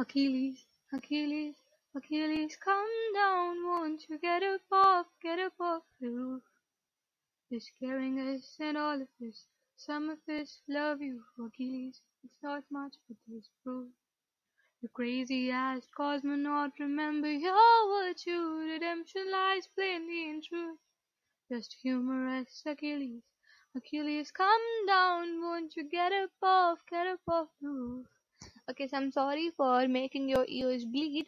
Achilles, Achilles, Achilles, come down, won't you get up off, get up off the roof. You're scaring us and all of us. Some of us love you, Achilles. It's not much, but there's proof. You crazy ass cosmonaut, remember your virtue. Redemption lies plainly in truth. Just humorous Achilles. Achilles, come down, won't you get up off, get up off the roof. Okay, so I'm sorry for making your ears bleed,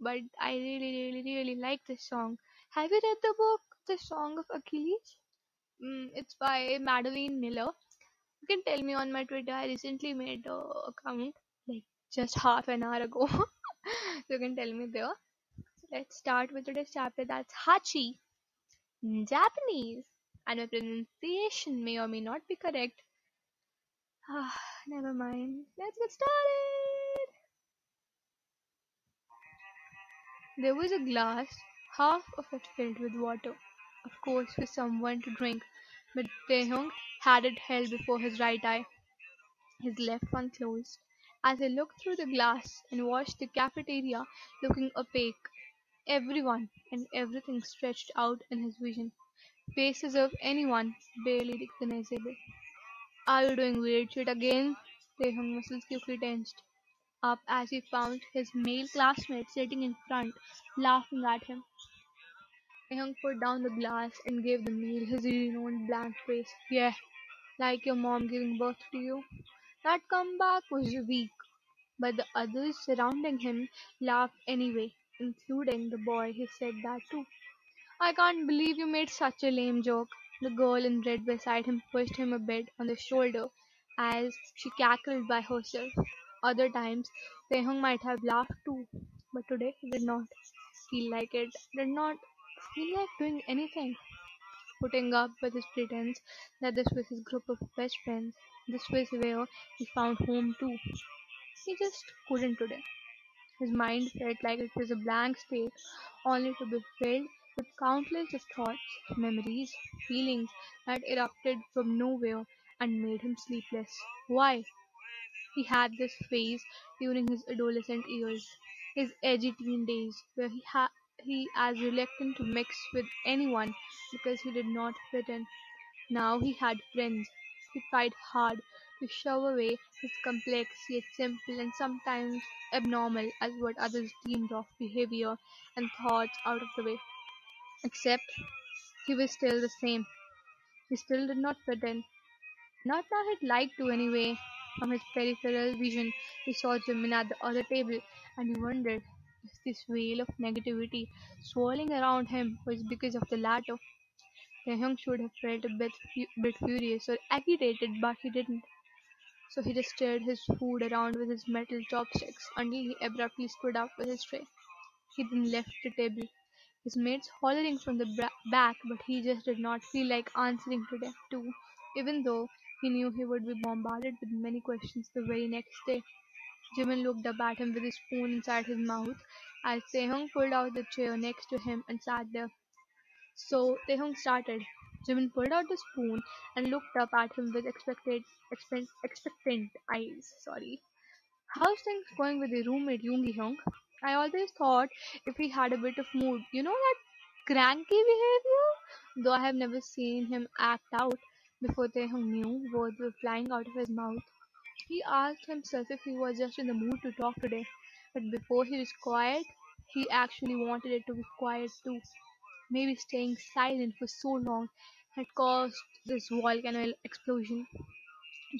but I really, really, really like this song. Have you read the book, The Song of Achilles? Mm, it's by Madeline Miller. You can tell me on my Twitter. I recently made a account like just half an hour ago. so you can tell me there. So let's start with today's chapter. That's Hachi in Japanese, and my pronunciation may or may not be correct. Ah, never mind. Let's get started. There was a glass, half of it filled with water, of course for someone to drink, but Taehyung had it held before his right eye, his left one closed. As he looked through the glass and watched the cafeteria looking opaque, everyone and everything stretched out in his vision, faces of anyone barely recognizable. Are you doing weird shit again? Taehyung muscles quickly tensed up as he found his male classmate sitting in front, laughing at him. Young put down the glass and gave the male his renowned blank face. Yeah, like your mom giving birth to you. That comeback was weak, but the others surrounding him laughed anyway, including the boy who said that too. I can't believe you made such a lame joke. The girl in red beside him pushed him a bit on the shoulder as she cackled by herself. Other times, Taehyung might have laughed too, but today he did not feel like it, did not feel like doing anything. Putting up with his pretense that this was his group of best friends, this was where he found home too. He just couldn't today. His mind felt like it was a blank state, only to be filled with countless thoughts, memories, feelings that erupted from nowhere and made him sleepless. Why? He had this phase during his adolescent years, his edgy teen days, where he as reluctant to mix with anyone because he did not fit in. Now he had friends. He tried hard to shove away his complex yet simple and sometimes abnormal as what others deemed of behavior and thoughts out of the way. Except he was still the same. He still did not fit in. Not now he'd like to anyway. From his peripheral vision, he saw Jimin at the other table, and he wondered if this wave of negativity swirling around him was because of the latter. Taehyung should have felt a bit, fu- bit furious or agitated, but he didn't. So he just stirred his food around with his metal chopsticks until he abruptly stood up with his tray. He then left the table, his mates hollering from the bra- back, but he just did not feel like answering to them too, even though he knew he would be bombarded with many questions the very next day. Jimin looked up at him with his spoon inside his mouth as Taehyung pulled out the chair next to him and sat there. So Taehyung started. Jimin pulled out the spoon and looked up at him with expectant, expect, expectant eyes. Sorry. How's things going with your roommate Yoongi Hyung? I always thought if he had a bit of mood, you know that cranky behavior? Though I have never seen him act out before Taehyung knew words were flying out of his mouth. He asked himself if he was just in the mood to talk today, but before he was quiet, he actually wanted it to be quiet too. Maybe staying silent for so long had caused this volcano explosion.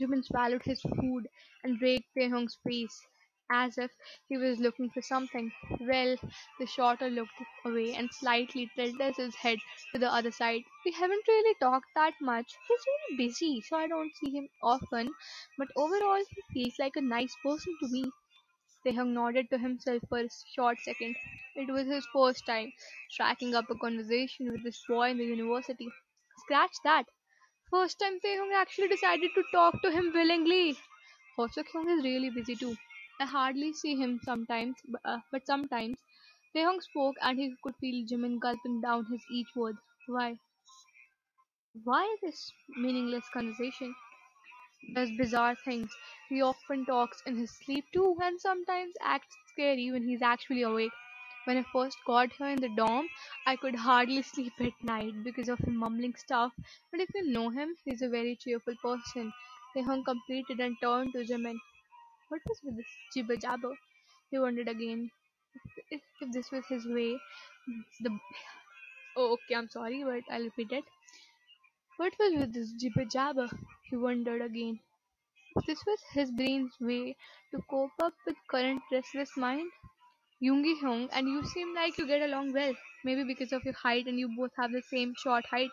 Jimin swallowed his food and raked Taehyung's face as if he was looking for something. Well, the shorter looked away and slightly tilted his head to the other side. We haven't really talked that much. He's really busy, so I don't see him often, but overall, he feels like a nice person to me. Taehyung nodded to himself for a short second. It was his first time striking up a conversation with this boy in the university. Scratch that. First time Taehyung actually decided to talk to him willingly. Hoseok Hyung is really busy too. I hardly see him sometimes, but, uh, but sometimes. Taehyung spoke and he could feel Jimin gulping down his each word. Why? Why this meaningless conversation? does bizarre things. He often talks in his sleep too, and sometimes acts scary when he's actually awake. When I first got here in the dorm, I could hardly sleep at night because of him mumbling stuff. But if you know him, he's a very cheerful person. Taehyung completed and turned to Jimin. What was with this jibber jabber? He wondered again. If, if this was his way, the oh okay, I'm sorry, but I'll repeat it. What was with this jibber jabber? He wondered again. If this was his brain's way to cope up with current restless mind, Yoongi Hyung and you seem like you get along well. Maybe because of your height and you both have the same short height.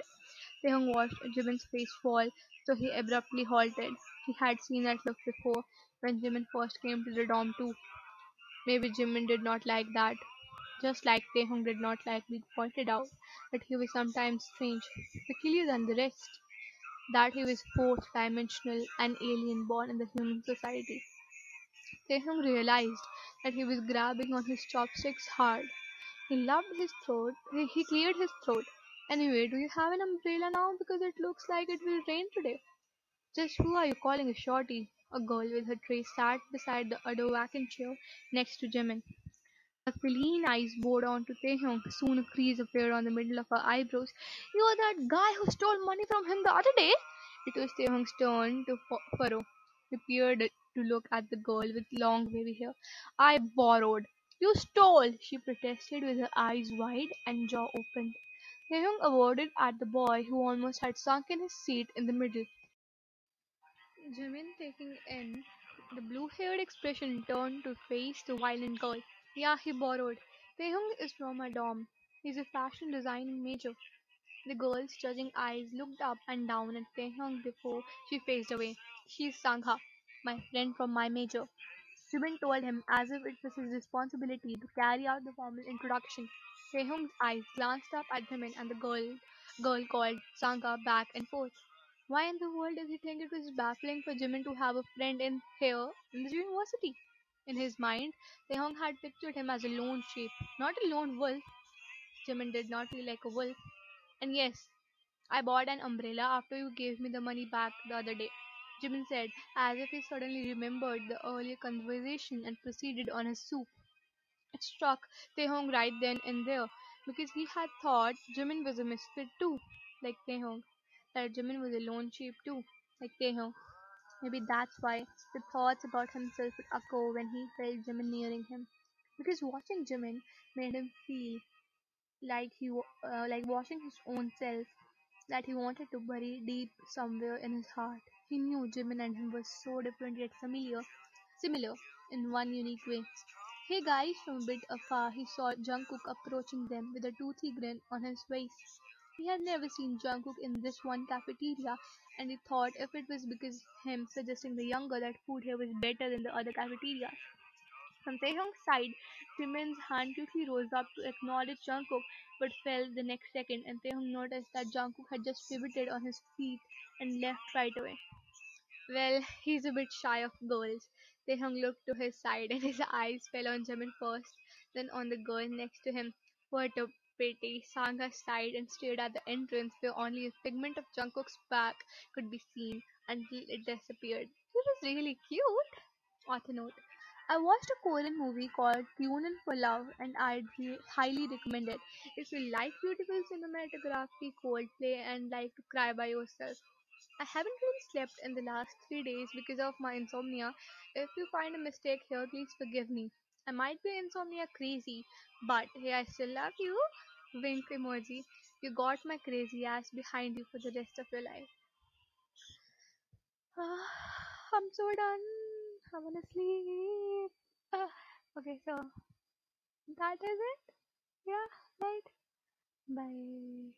Taehyung watched Jimin's face fall, so he abruptly halted. He had seen that look before when Jimin first came to the dorm too. Maybe Jimin did not like that. Just like Taehyung did not like being pointed out that he was sometimes strange, peculiar than the rest, that he was fourth dimensional, and alien born in the human society. Taehyung realized that he was grabbing on his chopsticks hard. He loved his throat. He, he cleared his throat. Anyway, do you have an umbrella now? Because it looks like it will rain today. Just who are you calling a shorty? A girl with her tray sat beside the other vacant chair next to Jimin. Her feline eyes bored onto Taehyung. Soon a crease appeared on the middle of her eyebrows. You're that guy who stole money from him the other day? It was Taehyung's turn to furrow. He peered to look at the girl with long wavy hair. I borrowed. You stole, she protested with her eyes wide and jaw open. Taehyung averted at the boy who almost had sunk in his seat in the middle. Jimin taking in the blue-haired expression turned to face the violent girl. Yeah, he borrowed. Taehyung is from a dorm. He's a fashion design major. The girl's judging eyes looked up and down at Taehyung before she faced away. She's Sangha, my friend from my major. Jimin told him as if it was his responsibility to carry out the formal introduction. Taehyung's eyes glanced up at Jimin and the girl girl called Sangha back and forth. Why in the world does he think it was baffling for Jimin to have a friend in here in the university? In his mind, Taehyung had pictured him as a lone sheep, not a lone wolf. Jimin did not feel like a wolf. And yes, I bought an umbrella after you gave me the money back the other day, Jimin said, as if he suddenly remembered the earlier conversation and proceeded on his soup. It struck Taehyung right then and there, because he had thought Jimin was a misfit too, like Taehyung Jimin was a lone sheep too, like Taehyung. Maybe that's why the thoughts about himself would occur when he felt Jimin nearing him. Because watching Jimin made him feel like he uh, like watching his own self that he wanted to bury deep somewhere in his heart. He knew Jimin and him were so different yet familiar, similar in one unique way. Hey guys, from a bit afar, he saw Jungkook approaching them with a toothy grin on his face. He had never seen Jungkook in this one cafeteria, and he thought if it was because him suggesting the younger that food here was better than the other cafeterias. From Taehyung's side, Jimin's hand quickly rose up to acknowledge Jungkook, but fell the next second, and Taehyung noticed that Jungkook had just pivoted on his feet and left right away. Well, he's a bit shy of girls. Taehyung looked to his side, and his eyes fell on Jimin first, then on the girl next to him. What a pity! Sangha sighed and stared at the entrance where only a figment of Jungkook's back could be seen until it disappeared. He was really cute. Author note. I watched a Korean movie called Tune in for Love and I'd highly recommend it. If you like beautiful cinematography, Coldplay, and like to cry by yourself. I haven't really slept in the last three days because of my insomnia. If you find a mistake here, please forgive me. I might be insomnia crazy, but hey, I still love you. Wink emoji. You got my crazy ass behind you for the rest of your life. Ah, I'm so done. I wanna sleep. Ah, okay, so that is it. Yeah, right. Bye.